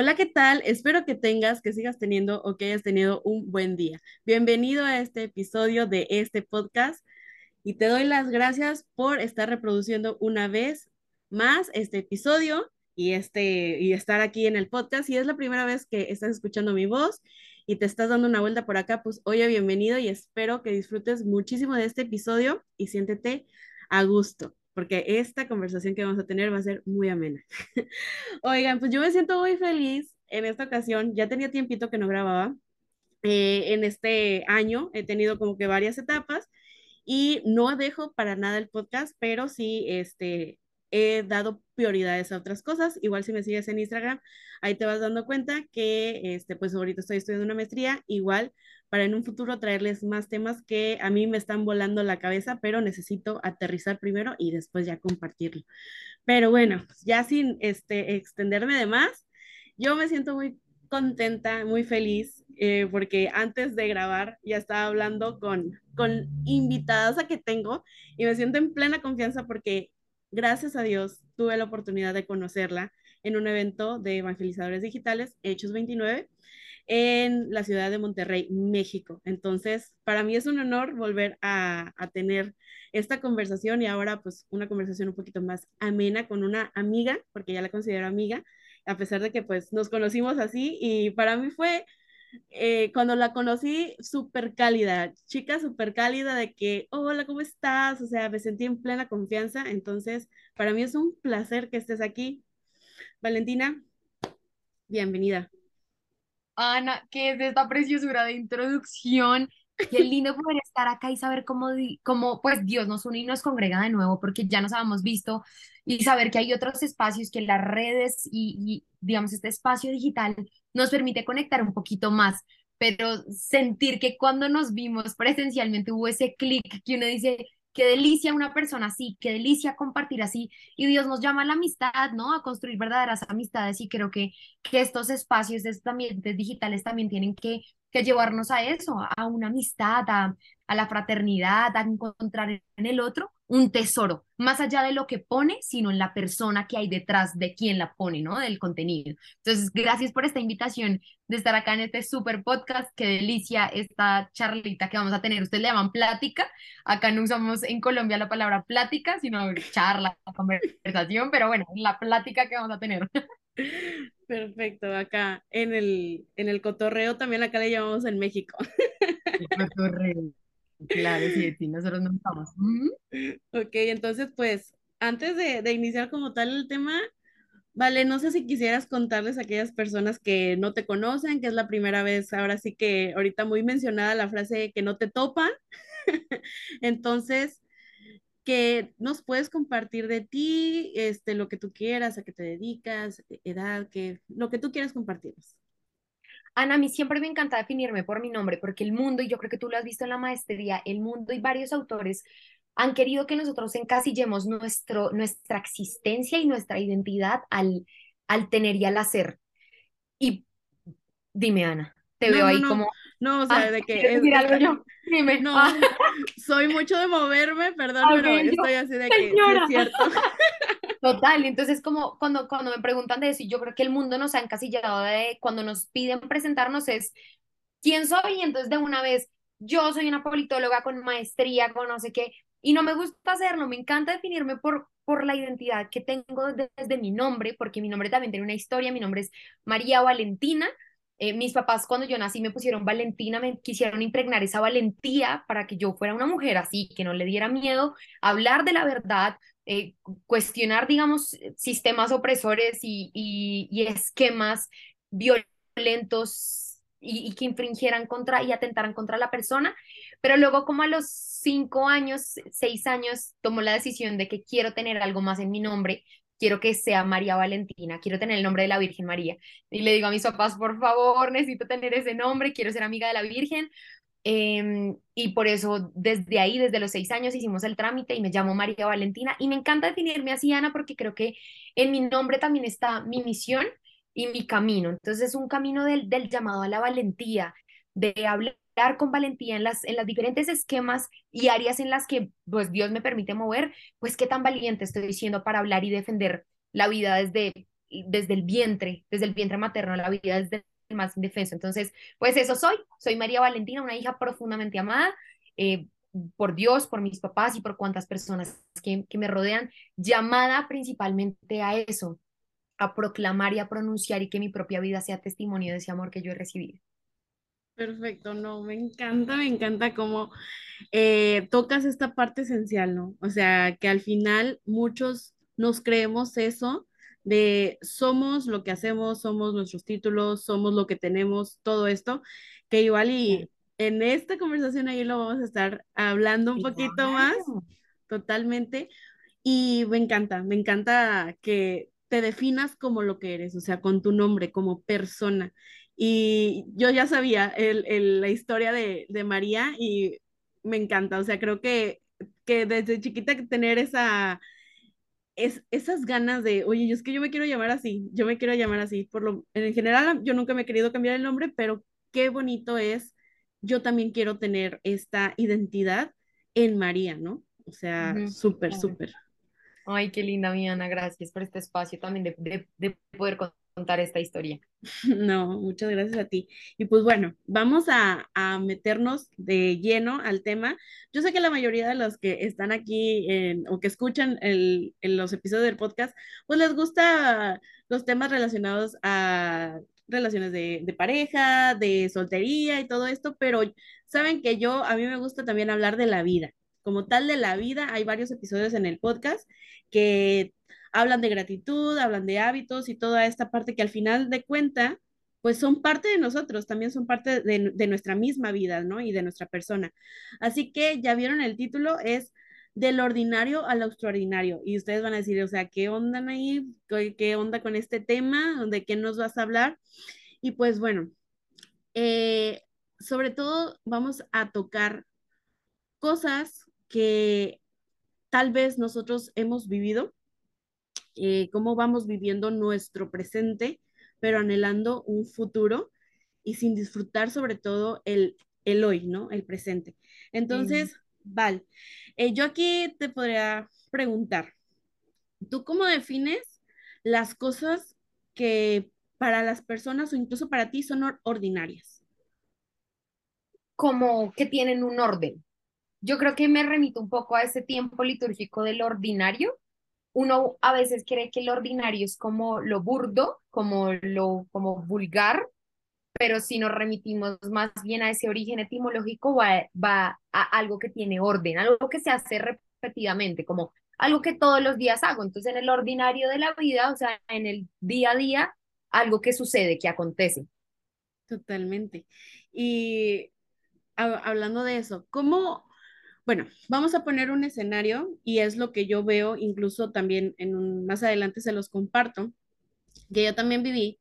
Hola, ¿qué tal? Espero que tengas, que sigas teniendo o que hayas tenido un buen día. Bienvenido a este episodio de este podcast y te doy las gracias por estar reproduciendo una vez más este episodio y, este, y estar aquí en el podcast. Si es la primera vez que estás escuchando mi voz y te estás dando una vuelta por acá, pues oye, bienvenido y espero que disfrutes muchísimo de este episodio y siéntete a gusto porque esta conversación que vamos a tener va a ser muy amena. Oigan, pues yo me siento muy feliz en esta ocasión. Ya tenía tiempito que no grababa. Eh, en este año he tenido como que varias etapas y no dejo para nada el podcast, pero sí, este, he dado prioridades a otras cosas. Igual si me sigues en Instagram, ahí te vas dando cuenta que, este, pues ahorita estoy estudiando una maestría, igual para en un futuro traerles más temas que a mí me están volando la cabeza, pero necesito aterrizar primero y después ya compartirlo. Pero bueno, ya sin este, extenderme de más, yo me siento muy contenta, muy feliz, eh, porque antes de grabar ya estaba hablando con, con invitadas a que tengo y me siento en plena confianza porque gracias a Dios tuve la oportunidad de conocerla en un evento de evangelizadores digitales, Hechos 29, en la ciudad de Monterrey, México. Entonces, para mí es un honor volver a, tener esta conversación y ahora pues una conversación un poquito más amena con una amiga, porque ya la considero amiga, a pesar de que pues nos conocimos así y para mí fue eh, cuando la conocí, súper cálida, chica súper cálida de que, hola, ¿cómo estás? O sea, me sentí en plena confianza. Entonces, para mí es un placer que estés aquí. Valentina, bienvenida. Ana, ¿qué es esta preciosura de introducción? Qué lindo poder estar acá y saber cómo, cómo pues Dios nos une y nos congrega de nuevo, porque ya nos habíamos visto y saber que hay otros espacios, que las redes y, y digamos este espacio digital nos permite conectar un poquito más, pero sentir que cuando nos vimos presencialmente hubo ese clic que uno dice, qué delicia una persona así, qué delicia compartir así. Y Dios nos llama a la amistad, ¿no? A construir verdaderas amistades y creo que, que estos espacios, estos ambientes digitales también tienen que, que llevarnos a eso, a una amistad, a, a la fraternidad, a encontrar en el otro un tesoro, más allá de lo que pone, sino en la persona que hay detrás de quien la pone, ¿no? Del contenido. Entonces, gracias por esta invitación de estar acá en este super podcast. Qué delicia esta charlita que vamos a tener. Ustedes le llaman plática. Acá no usamos en Colombia la palabra plática, sino charla, conversación, pero bueno, la plática que vamos a tener. Perfecto, acá en el, en el cotorreo también acá le llamamos en México. El cotorreo. Claro, sí, sí, nosotros no estamos. Ok, entonces pues antes de, de, iniciar como tal el tema, vale, no sé si quisieras contarles a aquellas personas que no te conocen, que es la primera vez, ahora sí que ahorita muy mencionada la frase que no te topan. entonces, que nos puedes compartir de ti, este, lo que tú quieras, a qué te dedicas, edad, que, lo que tú quieras compartirnos. Ana, a mí siempre me encanta definirme por mi nombre, porque el mundo, y yo creo que tú lo has visto en la maestría, el mundo y varios autores han querido que nosotros encasillemos nuestro, nuestra existencia y nuestra identidad al, al tener y al hacer. Y dime, Ana, te no, veo no, ahí no. como... No, o sea, Ah, de que ¿quieres es, decir es- algo yo? Dime. no, Ah, soy mucho de moverme, perdón, ok, pero yo, estoy así de que sí es cierto. Total, entonces como cuando, cuando me preguntan de eso, y yo creo que el mundo nos ha encasillado de cuando nos piden presentarnos es quién soy, y entonces de una vez yo soy una politóloga con maestría, con no sé qué, y no me gusta hacerlo, me encanta definirme por, por la identidad que tengo de- desde mi nombre, porque mi nombre también tiene una historia, mi nombre es María Valentina. Eh, mis papás cuando yo nací me pusieron Valentina, me quisieron impregnar esa valentía para que yo fuera una mujer así, que no le diera miedo hablar de la verdad, eh, cuestionar, digamos, sistemas opresores y, y, y esquemas violentos y, y, que infringieran contra y atentaran contra la persona. Pero luego, como a los cinco años, seis años, tomó la decisión de que quiero tener algo más en mi nombre. Quiero que sea María Valentina, quiero tener el nombre de la Virgen María. Y le digo a mis papás, por favor, necesito tener ese nombre, quiero ser amiga de la Virgen. Eh, y por eso desde ahí, desde los seis años, hicimos el trámite y me llamo María Valentina. Y me encanta definirme así, Ana, porque creo que en mi nombre también está mi misión y mi camino. Entonces es un camino del, del llamado a la valentía, de hablar con valentía en las, en las diferentes esquemas y áreas en las que pues, Dios me permite mover, pues qué tan valiente estoy siendo para hablar y defender la vida desde desde el vientre, desde el vientre materno, la vida desde más indefenso. Entonces, pues eso soy, soy María Valentina, una hija profundamente amada. Eh, por Dios, por mis papás y por cuantas personas que, que me rodean, llamada principalmente a eso, a proclamar y a pronunciar y que mi propia vida sea testimonio de ese amor que yo he recibido. Perfecto, no, me encanta, me encanta cómo eh, tocas esta parte esencial, ¿no? O sea, que al final muchos nos creemos eso de somos lo que hacemos, somos nuestros títulos, somos lo que tenemos, todo esto, que igual y en esta conversación ahí lo vamos a estar hablando un poquito más, totalmente. Y me encanta, me encanta que te definas como lo que eres, o sea, con tu nombre, como persona. Y yo ya sabía el, la historia de, de, María y me encanta, o sea, creo que, que desde chiquita tener esa, es, esas ganas de, oye, es que yo me quiero llamar así, yo me quiero llamar así. Por lo, en general, yo nunca me he querido cambiar el nombre, pero qué bonito es, yo también quiero tener esta identidad en María, ¿no? O sea, súper, súper. Ay, qué linda, mi Ana, gracias por este espacio también de, de, de poder contar esta historia. No, muchas gracias a ti. Y pues bueno, vamos a, a, meternos de lleno al tema. Yo sé que la mayoría de los que están aquí en, o que escuchan el, los episodios del podcast, pues les gusta los temas relacionados a relaciones de, de pareja, de soltería y todo esto, pero saben que yo, a mí me gusta también hablar de la vida. Como tal de la vida, hay varios episodios en el podcast que hablan de gratitud, hablan de hábitos y toda esta parte que al final de cuenta, pues son parte de nosotros, también son parte de, de nuestra misma vida, ¿no? Y de nuestra persona. Así que ya vieron el título, es del ordinario al extraordinario. Y ustedes van a decir, o sea, ¿qué onda ahí? ¿Qué onda con este tema? ¿De qué nos vas a hablar? Y pues bueno, eh, sobre todo vamos a tocar cosas que tal vez nosotros hemos vivido eh, cómo vamos viviendo nuestro presente, pero anhelando un futuro y sin disfrutar sobre todo el, el hoy, ¿no? El presente. Entonces, Val, eh, yo aquí te podría preguntar, ¿tú cómo defines las cosas que para las personas o incluso para ti son ordinarias? Como que tienen un orden. Yo creo que me remito un poco a ese tiempo litúrgico del ordinario, uno a veces cree que lo ordinario es como lo burdo, como lo como vulgar, pero si nos remitimos más bien a ese origen etimológico, va, va a algo que tiene orden, algo que se hace repetidamente, como algo que todos los días hago. Entonces, en el ordinario de la vida, o sea, en el día a día, algo que sucede, que acontece. Totalmente. Y hablando de eso, ¿cómo bueno, vamos a poner un escenario y es lo que yo veo, incluso también en más adelante se los comparto, que yo también viví,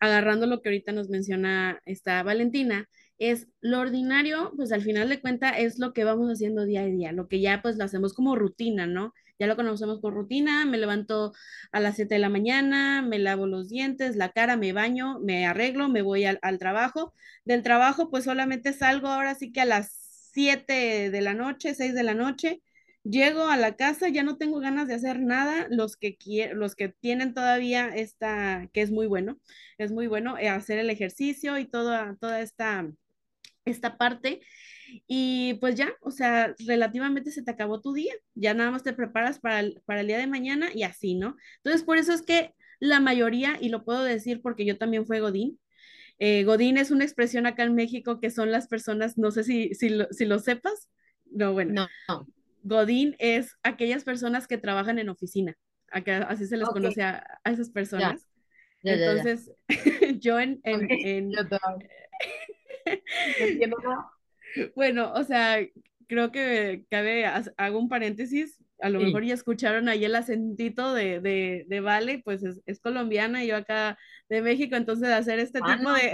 agarrando lo que ahorita nos menciona esta Valentina, es lo ordinario, pues al final de cuentas es lo que vamos haciendo día a día, lo que ya pues lo hacemos como rutina, ¿no? Ya lo conocemos por rutina, me levanto a las 7 de la mañana, me lavo los dientes, la cara, me baño, me arreglo, me voy al, al trabajo. Del trabajo pues solamente salgo ahora sí que a las 7 de la noche, 6 de la noche, llego a la casa, ya no tengo ganas de hacer nada, los que, los que tienen todavía esta, que es muy bueno, es muy bueno eh, hacer el ejercicio y toda, toda esta, esta parte. Y pues ya, o sea, relativamente se te acabó tu día, ya nada más te preparas para el, para el día de mañana y así, ¿no? Entonces, por eso es que la mayoría, y lo puedo decir porque yo también fui Godín, eh, Godín es una expresión acá en México que son las personas, no sé si, si, lo, si lo sepas. No, bueno. No, Godín es aquellas personas que trabajan en oficina. Acá, así se les conoce a, esas personas. Entonces, yo en... en, bueno, o sea, creo que cabe, hago un paréntesis, a lo mejor ya escucharon ahí el acentito de, de, de Vale, pues es, es, colombiana, yo acá de México, entonces hacer este ah, tipo de...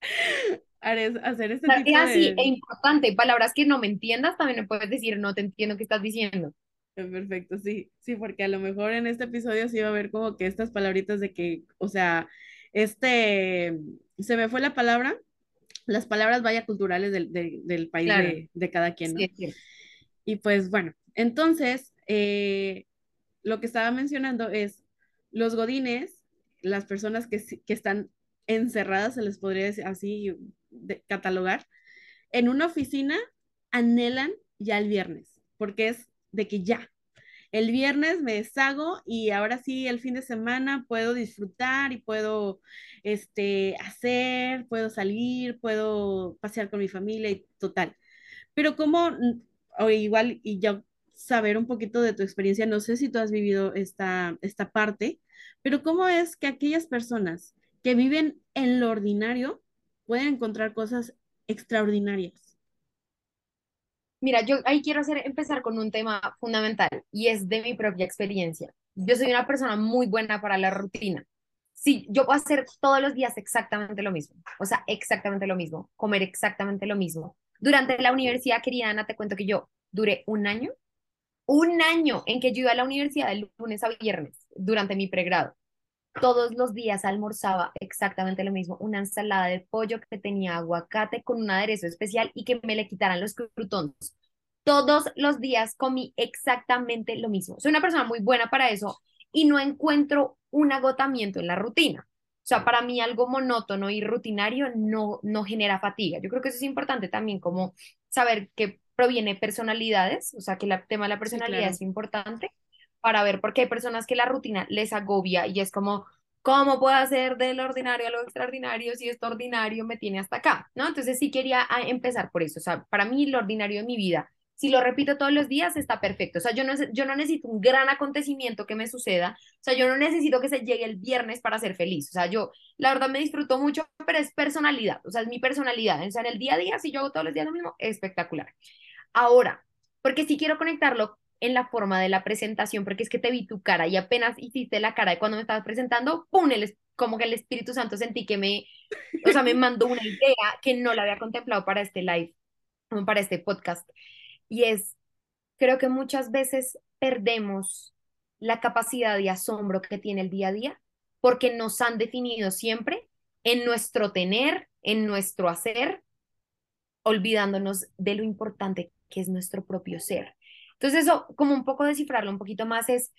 hacer este tipo es así, de... es importante, palabras que no me entiendas, también me puedes decir, no te entiendo qué estás diciendo. Perfecto, sí, sí, porque a lo mejor en este episodio sí va a haber como que estas palabritas de que, o sea, este, se me fue la palabra, las palabras vaya culturales del, del país de, de, cada quien, ¿no? Sí, Y pues bueno, entonces, eh, lo que estaba mencionando es, los godines, las personas que, que están encerradas, se les podría decir así, catalogar, en una oficina anhelan ya el viernes, porque es de que ya, el viernes me deshago y ahora sí, el fin de semana puedo disfrutar y puedo este, hacer, puedo salir, puedo pasear con mi familia y total. Pero como, o igual, y ya saber un poquito de tu experiencia, no sé si tú has vivido esta, esta parte, pero cómo es que aquellas personas que viven en lo ordinario pueden encontrar cosas extraordinarias. Mira, yo ahí quiero hacer, empezar con un tema fundamental y es de mi propia experiencia. Yo soy una persona muy buena para la rutina. Sí, yo puedo hacer todos los días exactamente lo mismo, o sea, exactamente lo mismo, comer exactamente lo mismo. Durante la universidad, querida Ana, te cuento que yo duré un año, un año en que yo iba a la universidad de lunes a viernes durante mi pregrado todos los días almorzaba exactamente lo mismo, una ensalada de pollo que tenía aguacate con un aderezo especial y que me le quitaran los crutones. Todos los días comí exactamente lo mismo. Soy una persona muy buena para eso y no encuentro un agotamiento en la rutina. O sea, para mí algo monótono y rutinario no, no genera fatiga. Yo creo que eso es importante también, como saber que proviene personalidades, o sea, que el tema de la personalidad es importante para ver, porque hay personas que la rutina les agobia y es como, ¿cómo puedo hacer del ordinario a lo extraordinario si esto ordinario me tiene hasta acá? ¿No? Entonces sí quería ah, empezar por eso. O sea, para mí lo ordinario de mi vida, si lo repito todos los días, está perfecto. O sea, yo no, yo no necesito un gran acontecimiento que me suceda. O sea, yo no necesito que se llegue el viernes para ser feliz. O sea, yo la verdad me disfruto mucho, pero es personalidad. O sea, es mi personalidad. O sea, en el día a día, si yo hago todos los días lo mismo, espectacular. Ahora, porque si quiero conectarlo en la forma de la presentación, porque es que te vi tu cara y apenas hiciste la cara de cuando me estabas presentando, ¡pum! El, como que el Espíritu Santo sentí que me, o sea, me mandó una idea que no la había contemplado para este live, para este podcast. Y es, creo que muchas veces perdemos la capacidad de asombro que tiene el día a día porque nos han definido siempre en nuestro tener, en nuestro hacer, olvidándonos de lo importante que es nuestro propio ser. Entonces eso, como un poco descifrarlo un poquito más, es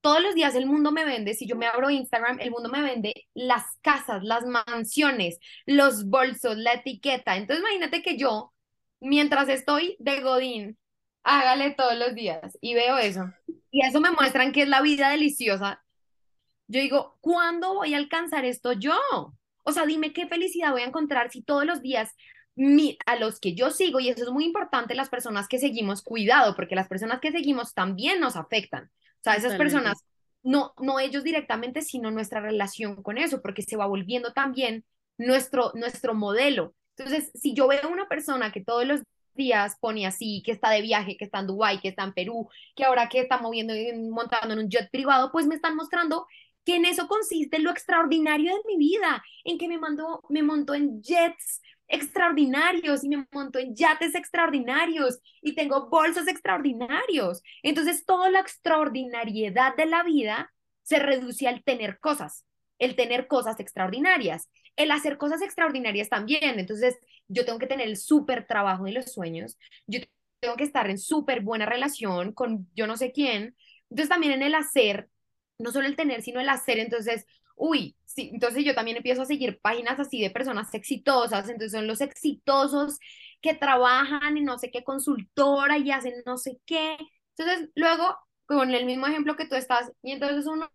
todos los días el mundo me vende, si yo me abro Instagram, el mundo me vende las casas, las mansiones, los bolsos, la etiqueta. Entonces imagínate que yo, mientras estoy de Godín, hágale todos los días y veo eso. Y eso me muestran que es la vida deliciosa. Yo digo, ¿cuándo voy a alcanzar esto yo? O sea, dime qué felicidad voy a encontrar si todos los días a los que yo sigo, y eso es muy importante, las personas que seguimos, cuidado, porque las personas que seguimos también nos afectan. O sea, esas personas, no, no ellos directamente, sino nuestra relación con eso, porque se va volviendo también nuestro, nuestro modelo. Entonces, si yo veo una persona que todos los días pone así, que está de viaje, que está en Dubái, que está en Perú, que ahora que está moviendo montando en un jet privado, pues me están mostrando que en eso consiste lo extraordinario de mi vida, en que me mandó, me montó en jets extraordinarios y me monto en yates extraordinarios y tengo bolsos extraordinarios. Entonces, toda la extraordinariedad de la vida se reduce al tener cosas, el tener cosas extraordinarias, el hacer cosas extraordinarias también. Entonces, yo tengo que tener el súper trabajo de los sueños, yo tengo que estar en súper buena relación con yo no sé quién. Entonces, también en el hacer, no solo el tener, sino el hacer. Entonces, uy, sí, entonces yo también empiezo a seguir páginas así de personas exitosas, entonces son los exitosos que trabajan en no sé qué consultora y hacen no sé qué. Entonces, luego, con el mismo ejemplo que tú estás, y entonces uno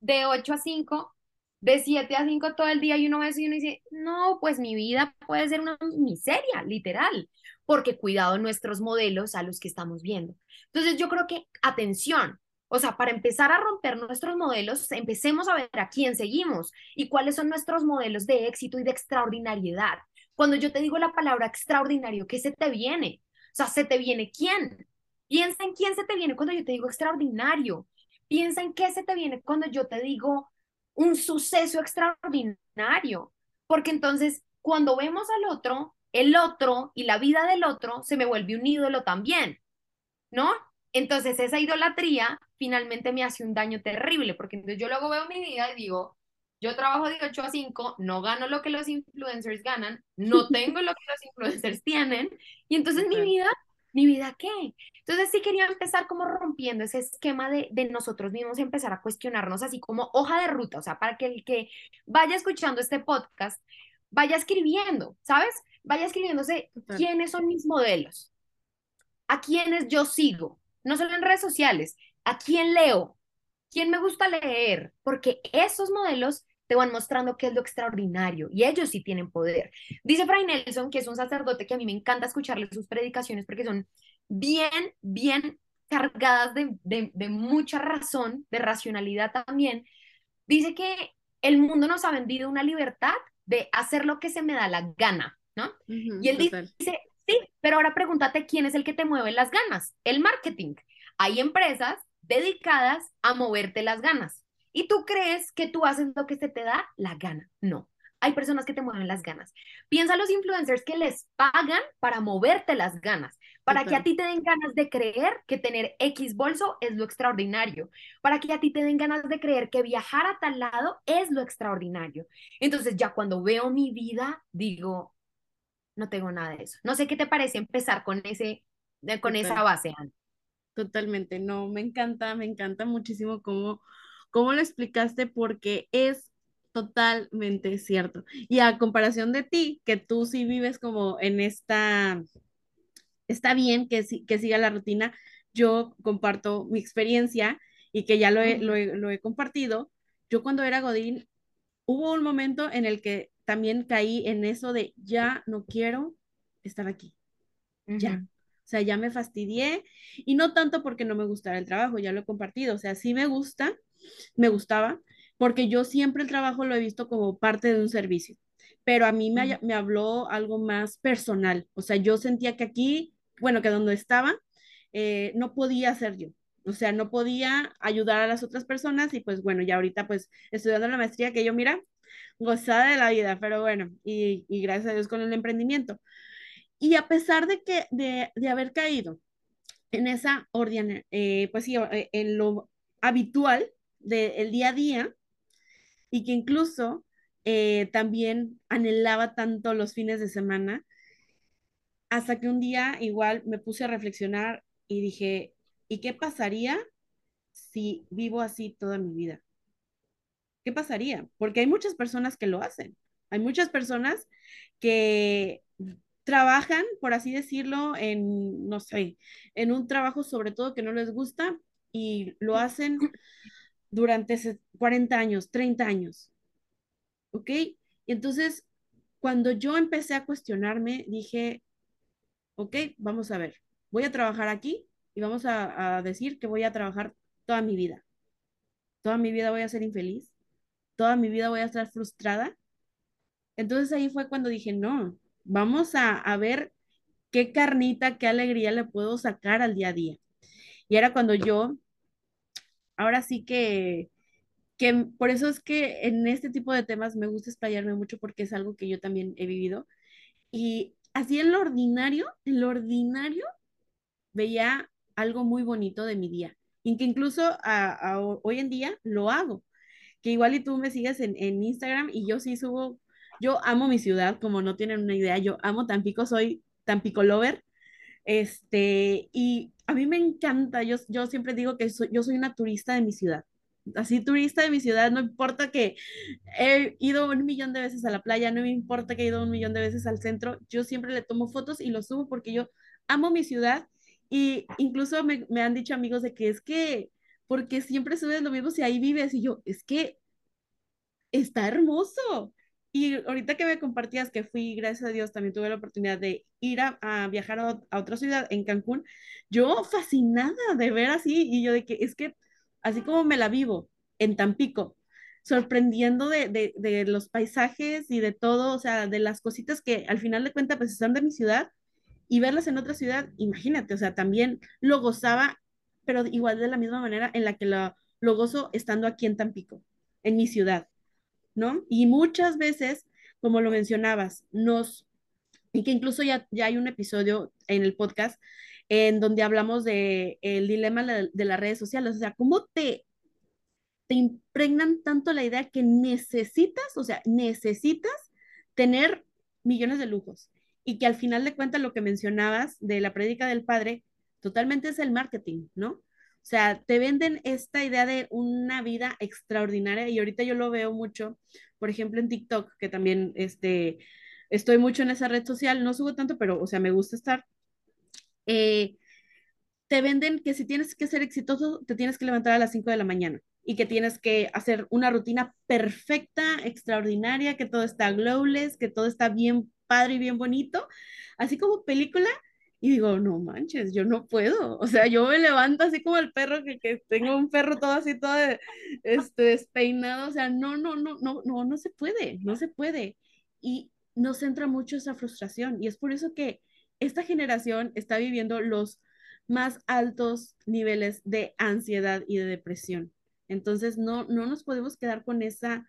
de 8 a 5, de 7 a 5 todo el día y uno ve eso y uno dice, no, pues mi vida puede ser una miseria, literal, porque cuidado nuestros modelos a los que estamos viendo. Entonces, yo creo que, atención, o sea, para empezar a romper nuestros modelos, empecemos a ver a quién seguimos y cuáles son nuestros modelos de éxito y de extraordinariedad. Cuando yo te digo la palabra extraordinario, ¿qué se te viene? O sea, ¿se te viene quién? Piensa en quién se te viene cuando yo te digo extraordinario. Piensa en qué se te viene cuando yo te digo un suceso extraordinario. Porque entonces, cuando vemos al otro, el otro y la vida del otro se me vuelve un ídolo también, ¿no? Entonces esa idolatría finalmente me hace un daño terrible, porque entonces yo luego veo mi vida y digo, yo trabajo de 8 a 5, no gano lo que los influencers ganan, no tengo lo que los influencers tienen, y entonces mi vida ¿Mi vida qué? Entonces sí quería empezar como rompiendo ese esquema de, de nosotros mismos empezar a cuestionarnos así como hoja de ruta, o sea, para que el que vaya escuchando este podcast vaya escribiendo, ¿sabes? Vaya escribiéndose quiénes son mis modelos, a quiénes yo sigo, no solo en redes sociales, a quién leo, quién me gusta leer, porque esos modelos te van mostrando qué es lo extraordinario y ellos sí tienen poder. Dice Fray Nelson, que es un sacerdote que a mí me encanta escucharle sus predicaciones porque son bien, bien cargadas de, de, de mucha razón, de racionalidad también. Dice que el mundo nos ha vendido una libertad de hacer lo que se me da la gana, ¿no? Ujú, Y él total. dice, sí, pero ahora pregúntate quién es el que te mueve las ganas. El marketing. Hay empresas dedicadas a moverte las ganas. Y tú crees que tú haces lo que se te da la gana. No. Hay personas que te mueven las ganas. Piensa los influencers que les pagan para moverte las ganas, para que a ti te den ganas de creer que tener X bolso es lo extraordinario, para que a ti te den ganas de creer que viajar a tal lado es lo extraordinario. Entonces ya cuando veo mi vida, digo, no tengo nada de eso. No sé qué te parece empezar con ese, eh, con esa base, Ana. Totalmente, no, me encanta, me encanta muchísimo cómo, cómo lo explicaste porque es totalmente cierto. Y a comparación de ti, que tú sí vives como en esta, está bien que, que siga la rutina, yo comparto mi experiencia y que ya lo he, lo he, lo he compartido. Yo cuando era Godín, hubo un momento en el que también caí en eso de ya no quiero estar aquí ya. O sea, ya me fastidié y no tanto porque no me gustara el trabajo, ya lo he compartido. O sea, sí me gusta, me gustaba, porque yo siempre el trabajo lo he visto como parte de un servicio, pero a mí me, me habló algo más personal. O sea, yo sentía que aquí, bueno, que donde estaba, eh, no podía ser yo. O sea, no podía ayudar a las otras personas y pues bueno, ya ahorita pues estudiando la maestría que yo, mira, gozada de la vida, pero bueno, y, y gracias a Dios con el emprendimiento. Y a pesar de que de, de haber caído en esa orden, eh, pues sí, eh, en lo habitual del día a día y que incluso eh, también anhelaba tanto los fines de semana, hasta que un día igual me puse a reflexionar y dije, ¿y qué pasaría si vivo así toda mi vida? ¿Qué pasaría? Porque hay muchas personas que lo hacen. Hay muchas personas que trabajan, por así decirlo, en, no sé, en un trabajo sobre todo que no les gusta y lo hacen durante ese 40 años, 30 años, ¿ok? Entonces, cuando yo empecé a cuestionarme, dije, ok, vamos a ver, voy a trabajar aquí y vamos a, a decir que voy a trabajar toda mi vida. Toda mi vida voy a ser infeliz, toda mi vida voy a estar frustrada. Entonces ahí fue cuando dije, no, vamos a, a ver qué carnita, qué alegría le puedo sacar al día a día. Y era cuando yo, ahora sí que, que por eso es que en este tipo de temas me gusta explayarme mucho porque es algo que yo también he vivido. Y así en lo ordinario, en lo ordinario, veía algo muy bonito de mi día. Y que incluso a, hoy en día lo hago. Que igual y tú me sigues en, en Instagram y yo sí subo, yo amo mi ciudad, como no tienen una idea, yo amo Tampico, soy Tampico lover Este, y a mí me encanta, yo, yo siempre digo que soy, yo soy una turista de mi ciudad. Así turista de mi ciudad, no importa que he ido un millón de veces a la playa, no me importa que he ido un millón de veces al centro, yo siempre le tomo fotos y lo subo porque yo amo mi ciudad y incluso me, me han dicho amigos de que es que, porque siempre subes lo mismo si ahí vives y yo, es que está hermoso. Y ahorita que me compartías que fui, gracias a Dios, también tuve la oportunidad de ir a, viajar a, otra ciudad, en Cancún, yo fascinada de ver así, y yo de que es que así como me la vivo en Tampico, sorprendiendo de, de, de los paisajes y de todo, o sea, de las cositas que al final de cuentas pues están de mi ciudad y verlas en otra ciudad, imagínate, o sea, también lo gozaba, pero igual de la misma manera en la que lo, lo gozo estando aquí en Tampico, en mi ciudad. ¿No? Y muchas veces, como lo mencionabas, nos, y que incluso ya, ya hay un episodio en el podcast en donde hablamos de el dilema de, las redes sociales, o sea, cómo te, te impregnan tanto la idea que necesitas, o sea, necesitas tener millones de lujos y que al final de cuentas lo que mencionabas de la prédica del padre, totalmente es el marketing, ¿no? Sea, te venden esta idea de una vida extraordinaria y ahorita yo lo veo mucho, por ejemplo, en TikTok, que también este, estoy mucho en esa red social, no subo tanto, pero, o sea, me gusta estar. Eh, te venden que si tienes que ser exitoso, te tienes que levantar a las 5 de la mañana y que tienes que hacer una rutina perfecta, extraordinaria, que todo está glowless, que todo está bien padre y bien bonito, así como película. Y digo, no manches, yo no puedo. O sea, yo me levanto así como el perro, que, que tengo un perro todo así, todo este, despeinado. O sea, no, no, no, no, no, no se puede, no se puede. Y nos entra mucho esa frustración. Y es por eso que esta generación está viviendo los más altos niveles de ansiedad y de depresión. Entonces, no, no nos podemos quedar con esa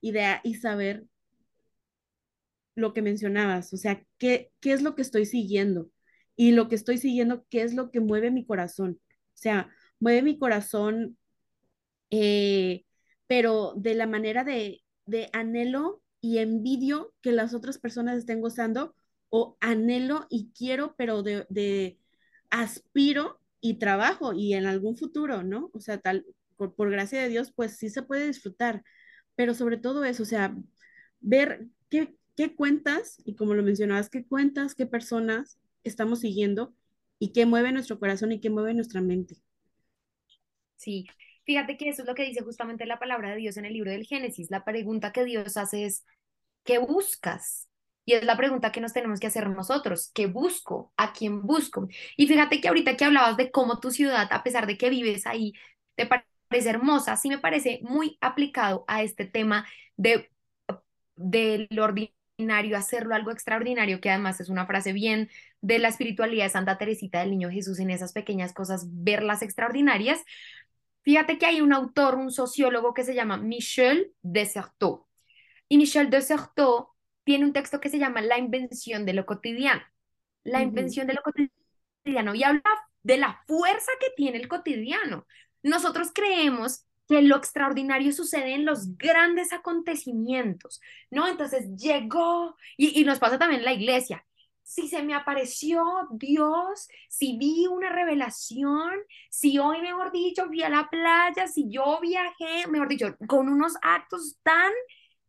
idea y saber lo que mencionabas, o sea, ¿qué, qué es lo que estoy siguiendo? Y lo que estoy siguiendo, ¿qué es lo que mueve mi corazón? O sea, mueve mi corazón, eh, pero de la manera de, de anhelo y envidio que las otras personas estén gozando, o anhelo y quiero, pero de, de aspiro y trabajo y en algún futuro, ¿no? O sea, tal, por, por gracia de Dios, pues sí se puede disfrutar, pero sobre todo eso, o sea, ver qué, qué cuentas, y como lo mencionabas, qué cuentas, qué personas estamos siguiendo y qué mueve nuestro corazón y qué mueve nuestra mente. Sí, fíjate que eso es lo que dice justamente la palabra de Dios en el libro del Génesis. La pregunta que Dios hace es, ¿qué buscas? Y es la pregunta que nos tenemos que hacer nosotros. ¿Qué busco? ¿A quién busco? Y fíjate que ahorita que hablabas de cómo tu ciudad, a pesar de que vives ahí, te parece hermosa, sí me parece muy aplicado a este tema de, de lo ordinario, hacerlo algo extraordinario, que además es una frase bien de la espiritualidad de Santa Teresita del Niño Jesús en esas pequeñas cosas, verlas extraordinarias. Fíjate que hay un autor, un sociólogo que se llama Michel Desserteau. Y Michel Desserteau tiene un texto que se llama La invención de lo cotidiano. La invención de lo cotidiano y habla de la fuerza que tiene el cotidiano. Nosotros creemos que lo extraordinario sucede en los grandes acontecimientos, ¿no? Entonces llegó, y, y nos pasa también en la iglesia, si se me apareció Dios, si vi una revelación, si hoy, mejor dicho, fui a la playa, si yo viajé, mejor dicho, con unos actos tan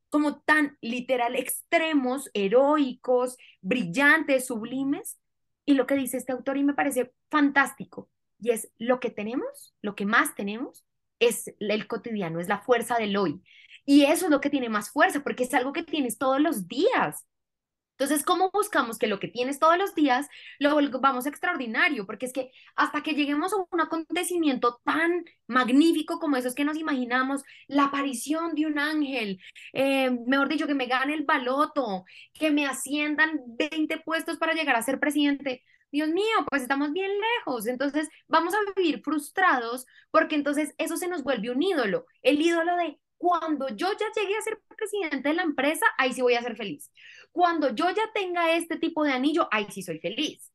como tan literal extremos, heroicos, brillantes, sublimes. Y lo que dice este autor y me parece fantástico, y es lo que tenemos, lo que más tenemos, es el cotidiano, es la fuerza del hoy. Y eso es lo que tiene más fuerza, porque es algo que tienes todos los días. Entonces, ¿cómo buscamos que lo que tienes todos los días lo volvamos extraordinario? Porque es que hasta que lleguemos a un acontecimiento tan magnífico como esos que nos imaginamos, la aparición de un ángel, eh, mejor dicho, que me gane el baloto, que me asciendan 20 puestos para llegar a ser presidente. Dios mío, pues estamos bien lejos. Entonces, vamos a vivir frustrados porque entonces eso se nos vuelve un ídolo, el ídolo de cuando yo ya llegué a ser presidente de la empresa, ahí sí voy a ser feliz. Cuando yo ya tenga este tipo de anillo, ahí sí soy feliz.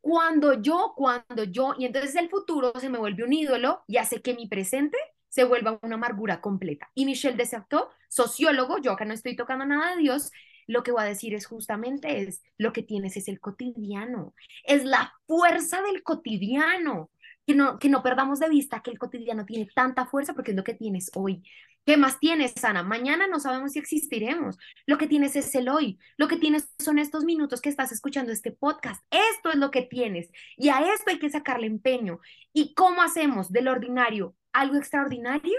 Cuando yo, cuando yo, y entonces el futuro se me vuelve un ídolo y hace que mi presente se vuelva una amargura completa. Y Michel Desartó, sociólogo, yo acá no estoy tocando nada de Dios, lo que va a decir es justamente es lo que tienes es el cotidiano, es la fuerza del cotidiano que no, que no perdamos de vista que el cotidiano tiene tanta fuerza porque es lo que tienes hoy. ¿Qué más tienes, Ana? Mañana no sabemos si existiremos. Lo que tienes es el hoy. Lo que tienes son estos minutos que estás escuchando este podcast. Esto es lo que tienes. Y a esto hay que sacarle empeño. ¿Y cómo hacemos del ordinario algo extraordinario?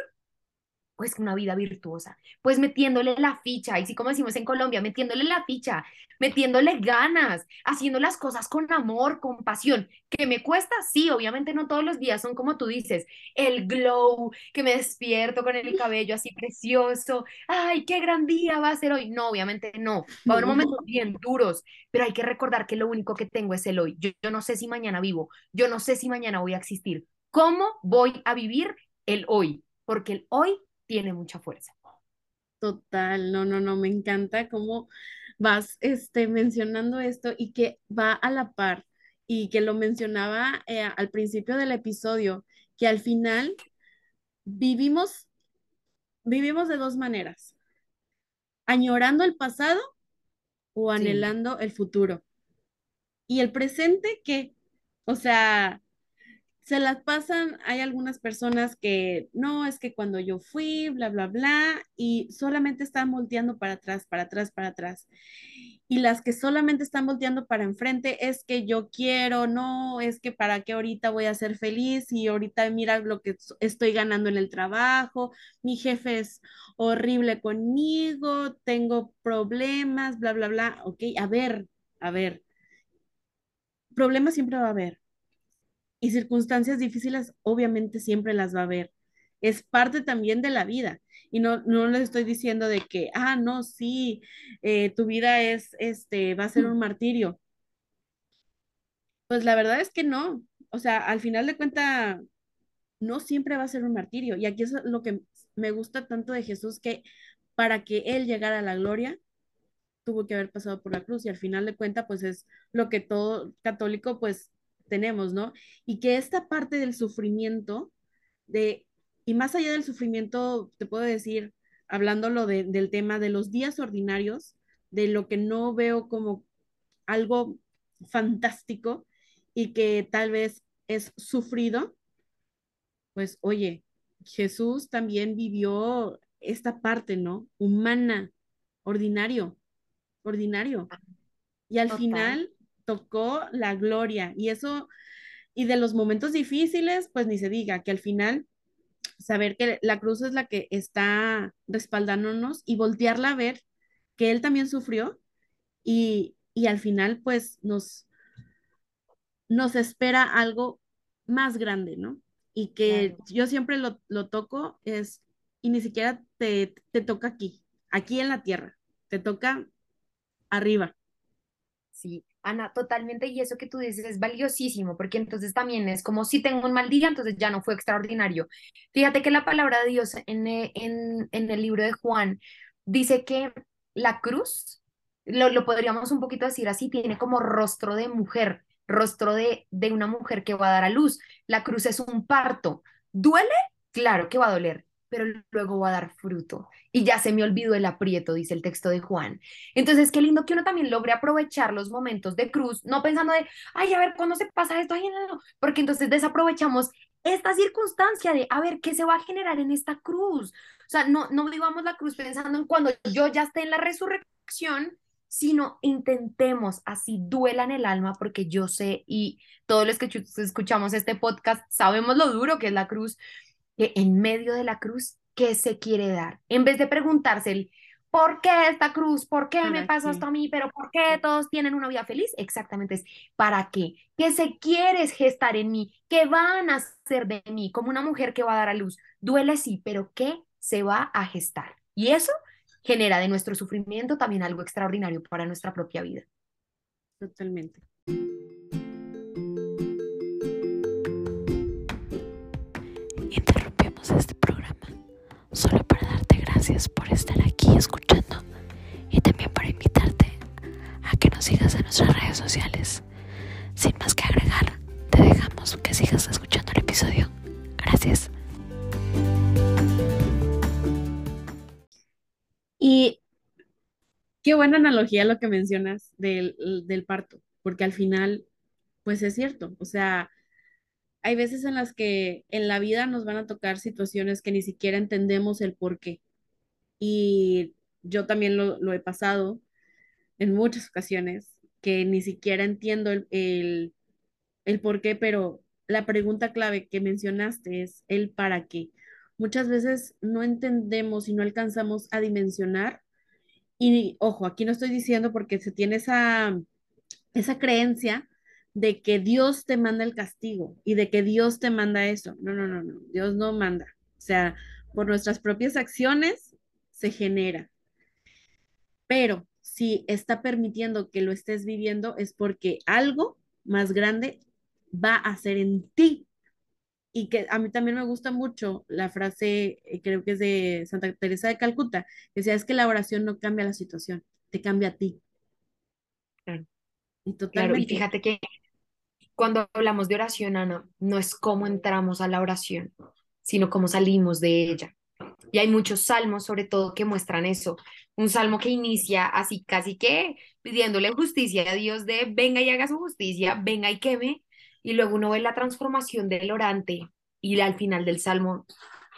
Pues una vida virtuosa, pues metiéndole la ficha, y sí como decimos en Colombia, metiéndole la ficha, metiéndole ganas, haciendo las cosas con amor, con pasión, que me cuesta, sí, obviamente no todos los días son como tú dices, el glow, que me despierto con el cabello así precioso, ay, qué gran día va a ser hoy, no, obviamente no, va a haber momentos bien duros, pero hay que recordar que lo único que tengo es el hoy, yo, yo no sé si mañana vivo, yo no sé si mañana voy a existir, ¿cómo voy a vivir el hoy? Porque el hoy tiene mucha fuerza. Total, no, no, no, me encanta cómo vas este, mencionando esto y que va a la par y que lo mencionaba eh, al principio del episodio, que al final vivimos, vivimos de dos maneras, añorando el pasado o anhelando el futuro. ¿Y el presente qué? O sea, se las pasan, hay algunas personas que no, es que cuando yo fui, bla, bla, bla, y solamente están volteando para atrás, para atrás, para atrás. Y las que solamente están volteando para enfrente es que yo quiero, no, es que para qué ahorita voy a ser feliz y ahorita mira lo que estoy ganando en el trabajo, mi jefe es horrible conmigo, tengo problemas, bla, bla, bla. Ok, a ver, a ver, problemas siempre va a haber y circunstancias difíciles obviamente siempre las va a haber. Es parte también de la vida. Y no, no les estoy diciendo de que, ah, no, sí, eh, tu vida es, este, va a ser un martirio. Pues la verdad es que no. O sea, al final de cuentas, no siempre va a ser un martirio. Y aquí es lo que me gusta tanto de Jesús, que para que Él llegara a la gloria, tuvo que haber pasado por la cruz. Y al final de cuentas, pues es lo que todo católico, pues tenemos, ¿no? Y que esta parte del sufrimiento, de, y más allá del sufrimiento, te puedo decir, hablándolo de, del tema de los días ordinarios, de lo que no veo como algo fantástico y que tal vez es sufrido, pues oye, Jesús también vivió esta parte, ¿no? Humana, ordinario, ordinario. Y al final tocó la gloria y eso, y de los momentos difíciles, pues ni se diga, que al final saber que la cruz es la que está respaldándonos y voltearla a ver que él también sufrió y, y al final pues nos, nos espera algo más grande, ¿no? Y que yo siempre lo, lo, toco es, y ni siquiera te, te toca aquí, aquí en la tierra, te toca arriba. Sí, Ana, totalmente, y eso que tú dices es valiosísimo, porque entonces también es como si tengo un mal día, entonces ya no fue extraordinario. Fíjate que la palabra de Dios en, eh, en el libro de Juan dice que la cruz, lo, lo, podríamos un poquito decir así, tiene como rostro de mujer, rostro de, de una mujer que va a dar a luz. La cruz es un parto. ¿Duele? Claro que va a doler, pero luego va a dar fruto. Y ya se me olvidó el aprieto, dice el texto de Juan. Entonces, qué lindo que uno también logre aprovechar los momentos de cruz, no pensando de, ay, a ver, ¿cuándo se pasa esto? Ay, no, no, porque entonces desaprovechamos esta circunstancia de, a ver, ¿qué se va a generar en esta cruz? O sea, no, no vivamos la cruz pensando en cuando yo ya esté en la resurrección, sino intentemos, así duela en el alma, porque yo sé y todos los que escuchamos este podcast sabemos lo duro que es la cruz, que en medio de la cruz, ¿qué se quiere dar? En vez de preguntarse el, ¿por qué esta cruz? ¿Por qué me pasó esto a mí? ¿Pero por qué todos tienen una vida feliz? Exactamente es, ¿para qué? ¿Qué se quiere gestar en mí? ¿Qué van a hacer de mí? Como una mujer que va a dar a luz. Duele sí, pero ¿qué se va a gestar? Y eso genera de nuestro sufrimiento también algo extraordinario para nuestra propia vida. Totalmente. Solo para darte gracias por estar aquí escuchando y también para invitarte a que nos sigas en nuestras redes sociales. Sin más que agregar, te dejamos que sigas escuchando el episodio. Gracias. Y qué buena analogía lo que mencionas del, del parto, porque al final, pues es cierto, o sea, hay veces en las que en la vida nos van a tocar situaciones que ni siquiera entendemos el por qué. Y yo también lo, he pasado en muchas ocasiones, que ni siquiera entiendo el, el, el por qué, pero la pregunta clave que mencionaste es el para qué. Muchas veces no entendemos y no alcanzamos a dimensionar. Y ojo, aquí no estoy diciendo porque se tiene esa, esa creencia de que Dios te manda el castigo y de que Dios te manda eso. No, no, no, no, Dios no manda. O sea, por nuestras propias acciones se genera. Pero si está permitiendo que lo estés viviendo es porque algo más grande va a hacer en ti. Y que a mí también me gusta mucho la frase, eh, creo que es de Santa Teresa de Calcuta, que decía, es que la oración no cambia la situación, te cambia a ti. Claro. Y Claro, y fíjate que cuando hablamos de oración, Ana, no es cómo entramos a la oración, sino cómo salimos de ella. Y hay muchos salmos, sobre todo, que muestran eso. un salmo que inicia así casi que pidiéndole justicia a Dios de venga y haga su justicia, venga y queme, y luego uno ve la transformación del orante y al final del salmo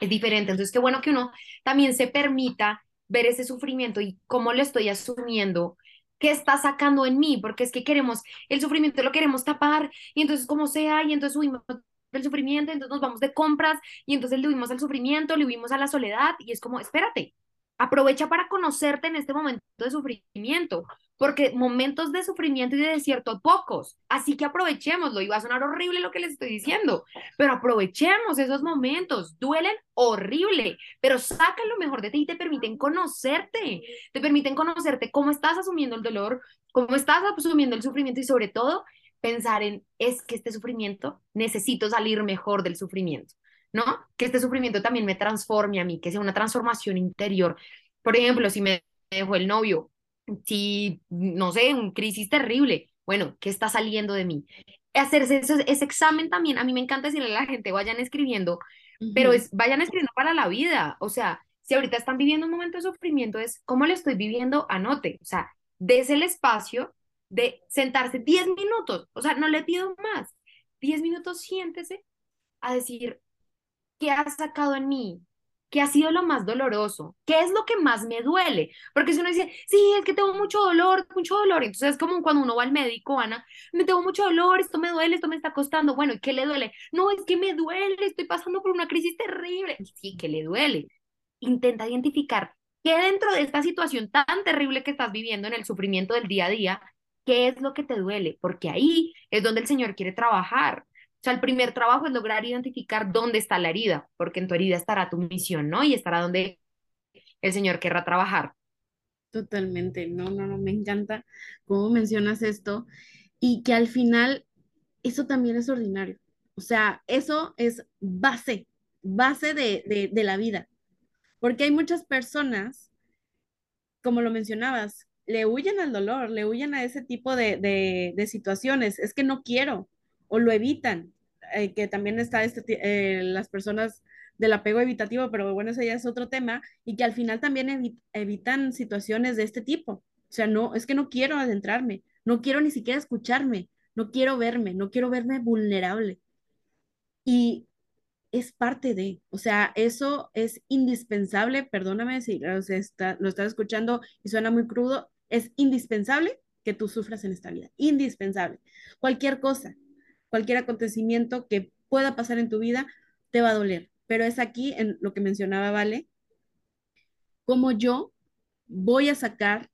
es diferente. Entonces, qué bueno que uno también se permita ver ese sufrimiento y cómo lo estoy asumiendo, qué está sacando en mí, porque es que queremos, el sufrimiento lo queremos tapar, y entonces como sea, y entonces subimos del sufrimiento, entonces nos vamos de compras, y entonces le huimos al sufrimiento, le huimos a la soledad, y es como, espérate, aprovecha para conocerte en este momento de sufrimiento, porque momentos de sufrimiento y de desierto pocos, así que aprovechémoslo, y va a sonar horrible lo que les estoy diciendo, pero aprovechemos esos momentos, duelen horrible, pero sacan lo mejor de ti y te permiten conocerte, te permiten conocerte cómo estás asumiendo el dolor, cómo estás asumiendo el sufrimiento y sobre todo pensar en, es que este sufrimiento, necesito salir mejor del sufrimiento. ¿No? Que este sufrimiento también me transforme a mí, que sea una transformación interior. Por ejemplo, si me dejó el novio, si, no sé, un crisis terrible, bueno, ¿qué está saliendo de mí? Hacerse ese, examen también, a mí me encanta decirle a la gente, vayan escribiendo, pero es, vayan escribiendo para la vida, o sea, si ahorita están viviendo un momento de sufrimiento, es cómo le estoy viviendo, anote, o sea, des el espacio de sentarse 10 minutos, o sea, no le pido más, 10 minutos siéntese a decir, ¿qué has sacado en mí? ¿Qué ha sido lo más doloroso? ¿Qué es lo que más me duele? Porque si uno dice, sí, es que tengo mucho dolor, mucho dolor, entonces es como cuando uno va al médico, Ana, me tengo mucho dolor, esto me duele, esto me está costando, bueno, ¿y qué le duele? No, es que me duele, estoy pasando por una crisis terrible. Sí, que le duele. Intenta identificar qué dentro de esta situación tan terrible que estás viviendo en el sufrimiento del día a día, qué es lo que te duele, porque ahí es donde el Señor quiere trabajar sea, el primer trabajo es lograr identificar dónde está la herida, porque en tu herida estará tu misión, ¿no? Y estará donde el Señor querrá trabajar. Totalmente, no, no, no, me encanta cómo mencionas esto y que al final eso también es ordinario. O sea, eso es base, base de, de la vida. Porque hay muchas personas, como lo mencionabas, le huyen al dolor, le huyen a ese tipo de, de, situaciones. Es que no quiero o lo evitan. Eh, que también está este, eh, las personas del apego evitativo, pero bueno, ese ya es otro tema, y que al final también evitan situaciones de este tipo. O sea, no, es que no quiero adentrarme, no quiero ni siquiera escucharme, no quiero verme, no quiero verme vulnerable. Y es parte de, o sea, eso es indispensable, perdóname si o está, lo estás escuchando y suena muy crudo, es indispensable que tú sufras en esta vida, indispensable. Cualquier cosa, cualquier acontecimiento que pueda pasar en tu vida te va a doler. Pero es aquí en lo que mencionaba Vale, como yo voy a sacar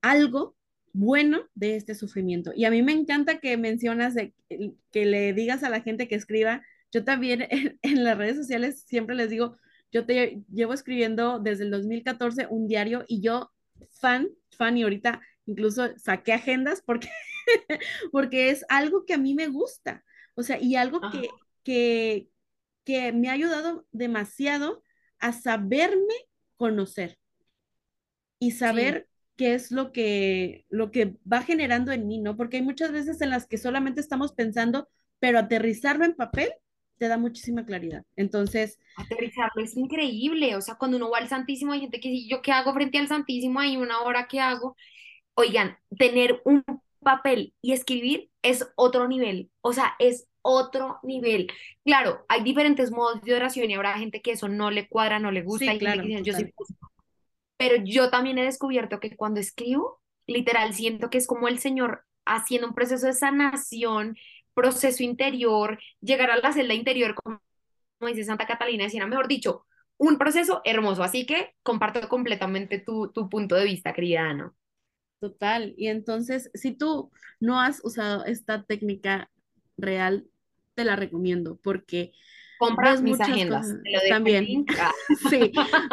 algo bueno de este sufrimiento. Y a mí me encanta que mencionas, que le digas a la gente que escriba. Yo también en, las redes sociales siempre les digo, yo te llevo escribiendo desde el 2014 un diario y yo fan, fan y ahorita incluso saqué agendas porque porque es algo que a mí me gusta, o sea, y algo que, que, que me ha ayudado demasiado a saberme conocer y saber qué es lo que, lo que va generando en mí, ¿no? Porque hay muchas veces en las que solamente estamos pensando, pero aterrizarlo en papel te da muchísima claridad. Entonces... Aterrizarlo es increíble, o sea, cuando uno va al Santísimo, hay gente que dice, ¿yo qué hago frente al Santísimo? Hay una hora que hago. Oigan, tener un papel y escribir es otro nivel, o sea, es otro nivel. Claro, hay diferentes modos de oración y habrá gente que eso no le cuadra, no le gusta y claro, yo Pero yo también he descubierto que cuando escribo, literal, siento que es como el Señor haciendo un proceso de sanación, proceso interior, llegar a la celda interior, como, dice Santa Catalina, decía, mejor dicho, un proceso hermoso. Así que comparto completamente tu, tu punto de vista, querida Ana. Total. Y entonces, si tú no has usado esta técnica real, te la recomiendo porque compras mis agendas. También. Ah. sí,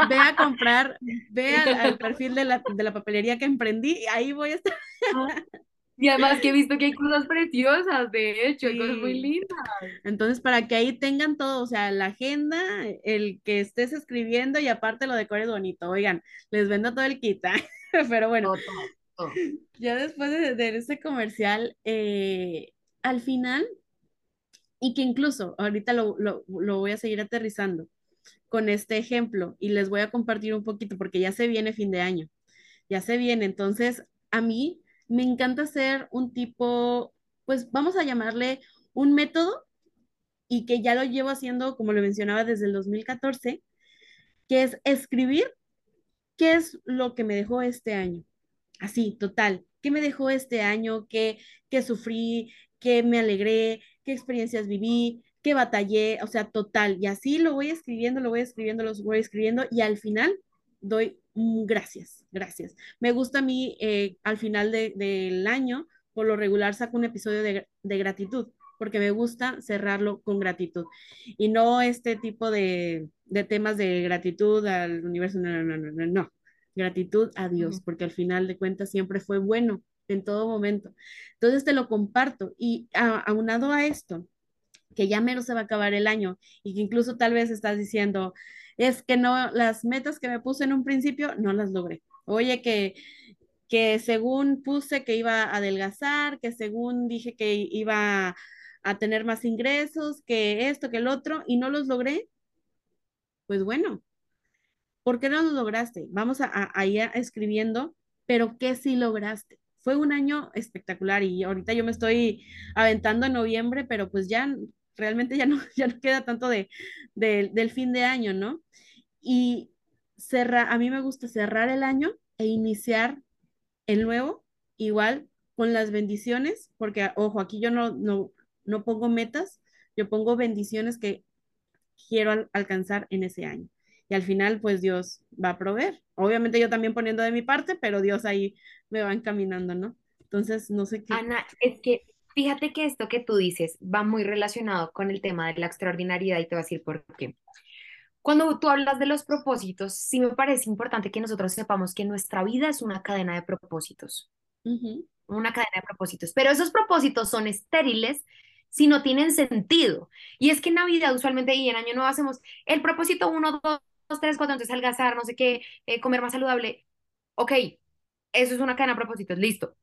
ve a comprar, ve al, perfil de la, de la, papelería que emprendí y ahí voy a estar. Y además que he visto que hay cosas preciosas, de hecho, hay cosas muy lindas. Entonces, para que ahí tengan todo, o sea, la agenda, el que estés escribiendo y aparte lo decores bonito. Oigan, les vendo todo el kit, ¿ah? pero bueno, ya después de, de este comercial, eh, al final, y que incluso ahorita lo, lo, lo, voy a seguir aterrizando, con este ejemplo y les voy a compartir un poquito porque ya se viene fin de año, ya se viene. Entonces, a mí me encanta hacer un tipo, pues vamos a llamarle un método y que ya lo llevo haciendo, como lo mencionaba, desde el 2014, que es escribir qué es lo que me dejó este año. Así, total. ¿Qué me dejó este año? ¿Qué, qué sufrí? ¿Qué me alegré? ¿Qué experiencias viví? ¿Qué batallé? O sea, total. Y así lo voy escribiendo, lo voy escribiendo, lo voy escribiendo y al final doy gracias, gracias. Me gusta a mí eh, al final del año, por lo regular saco un episodio de, de gratitud porque me gusta cerrarlo con gratitud y no este tipo de, de temas de gratitud al universo, no, no, no, no, no, gratitud a Dios, porque al final de cuentas siempre fue bueno en todo momento. Entonces te lo comparto y aunado a esto, que ya menos se va a acabar el año y que incluso tal vez estás diciendo, es que no, las metas que me puse en un principio no las logré. Oye, que que según puse que iba a adelgazar, que según dije que iba a tener más ingresos, que esto, que el otro, y no los logré, pues bueno, ¿por qué no los lograste? Vamos a, ir escribiendo, pero ¿qué sí lograste? Fue un año espectacular y ahorita yo me estoy aventando en noviembre, pero pues ya realmente ya no, ya no queda tanto de, del fin de año, ¿no? Y cerrar, a mí me gusta cerrar el año e iniciar el nuevo, igual con las bendiciones, porque ojo, aquí yo no, no, no pongo metas, yo pongo bendiciones que quiero alcanzar en ese año. Y al final, pues Dios va a proveer. Obviamente yo también poniendo de mi parte, pero Dios ahí me va encaminando, ¿no? Entonces, no sé qué. Ana, es que fíjate que esto que tú dices va muy relacionado con el tema de la extraordinariedad y te voy a decir por qué. Cuando tú hablas de los propósitos, sí me parece importante que nosotros sepamos que nuestra vida es una cadena de propósitos. Una cadena de propósitos. Pero esos propósitos son estériles si no tienen sentido. Y es que en Navidad usualmente y en Año Nuevo hacemos el propósito 1, 2, 3, 4, entonces algazar, no sé qué, eh, comer más saludable. Ok, eso es una cadena de propósitos, listo.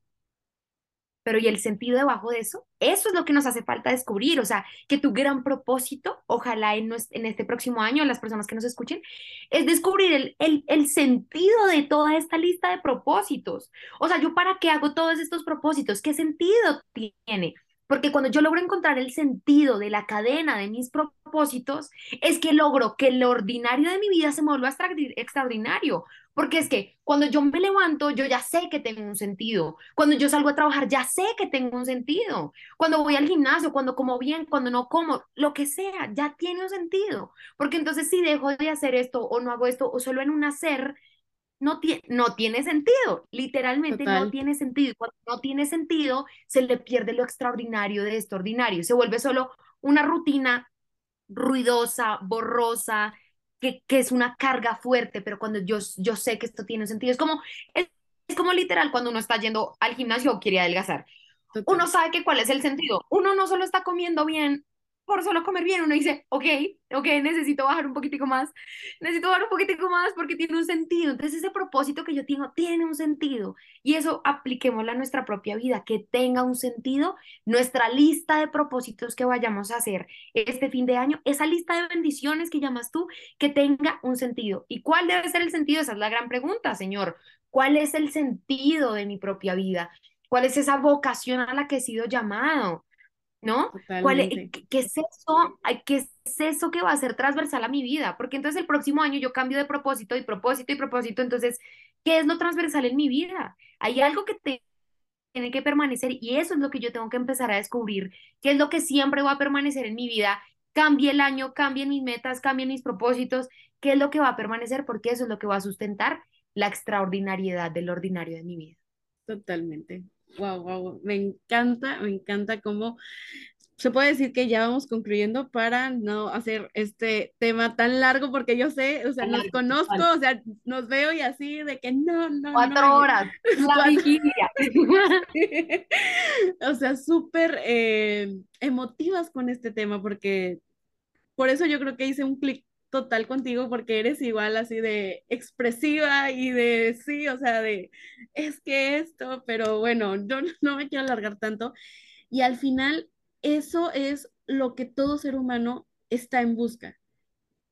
Pero ¿y el sentido debajo de eso? Eso es lo que nos hace falta descubrir. O sea, que tu gran propósito, ojalá en, en este próximo año, las personas que nos escuchen, es descubrir el, el, el sentido de toda esta lista de propósitos. O sea, ¿yo para qué hago todos estos propósitos? ¿Qué sentido tiene? Porque cuando yo logro encontrar el sentido de la cadena de mis propósitos, es que logro que lo ordinario de mi vida se me vuelva extraordinario. Porque es que cuando yo me levanto, yo ya sé que tengo un sentido. Cuando yo salgo a trabajar, ya sé que tengo un sentido. Cuando voy al gimnasio, cuando como bien, cuando no como, lo que sea, ya tiene un sentido. Porque entonces si dejo de hacer esto o no hago esto o solo en un hacer, no, tiene, no tiene sentido, literalmente no tiene sentido. Cuando no tiene sentido, se le pierde lo extraordinario de esto ordinario, se vuelve solo una rutina ruidosa, borrosa, que, que es una carga fuerte, pero cuando yo, yo sé que esto tiene sentido, es como, es, como literal cuando uno está yendo al gimnasio o quiere adelgazar. Uno sabe que cuál es el sentido. Uno no solo está comiendo bien por solo comer bien, uno dice, ok, ok, necesito bajar un poquitico más, necesito bajar un poquitico más porque tiene un sentido. Entonces ese propósito que yo tengo tiene un sentido y eso apliquémoslo a nuestra propia vida, que tenga un sentido, nuestra lista de propósitos que vayamos a hacer este fin de año, esa lista de bendiciones que llamas tú, que tenga un sentido. ¿Y cuál debe ser el sentido? Esa es la gran pregunta, Señor. ¿Cuál es el sentido de mi propia vida? ¿Cuál es esa vocación a la que he sido llamado? ¿No? ¿Cuál es, qué, es eso? ¿Qué es eso que va a ser transversal a mi vida? Porque entonces el próximo año yo cambio de propósito y propósito y propósito, entonces, ¿qué es lo transversal en mi vida? Hay algo que te, tiene que permanecer y eso es lo que yo tengo que empezar a descubrir, qué es lo que siempre va a permanecer en mi vida, cambie el año, cambien mis metas, cambien mis propósitos, qué es lo que va a permanecer, porque eso es lo que va a sustentar la extraordinariedad del ordinario de mi vida. Totalmente. Wow, wow, me encanta, me encanta cómo se puede decir que ya vamos concluyendo para no hacer este tema tan largo, porque yo sé, o sea, nos conozco, o sea, nos veo y así de que no, no, Cuatro horas, la vigilia. o sea, súper eh, emotivas con este tema, porque por eso yo creo que hice un clic total contigo porque eres igual así de expresiva y de sí, o sea, de es que esto, pero bueno, yo no me quiero alargar tanto. Y al final, eso es lo que todo ser humano está en busca.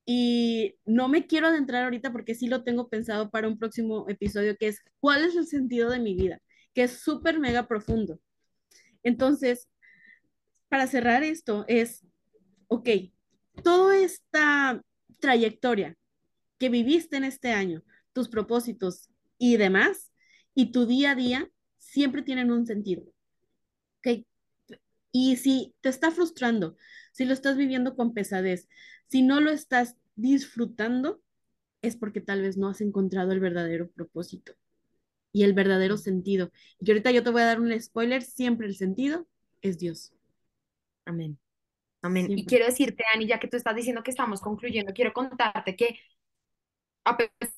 y no me quiero adentrar ahorita porque sí lo tengo pensado para un próximo episodio, que es cuál es el sentido de mi vida, que es súper mega profundo. Entonces, para cerrar esto es, ok, toda esta trayectoria que viviste en este año, tus propósitos y demás, y tu día a día, siempre tienen un sentido. ¿Ok? Y si te está frustrando, si lo estás viviendo con pesadez, si no lo estás disfrutando, es porque tal vez no has encontrado el verdadero propósito y el verdadero sentido. Y ahorita yo te voy a dar un spoiler, siempre el sentido es Dios. Amén. Amén. Y quiero decirte, Ani, ya que tú estás diciendo que estamos concluyendo, quiero contarte que a pesar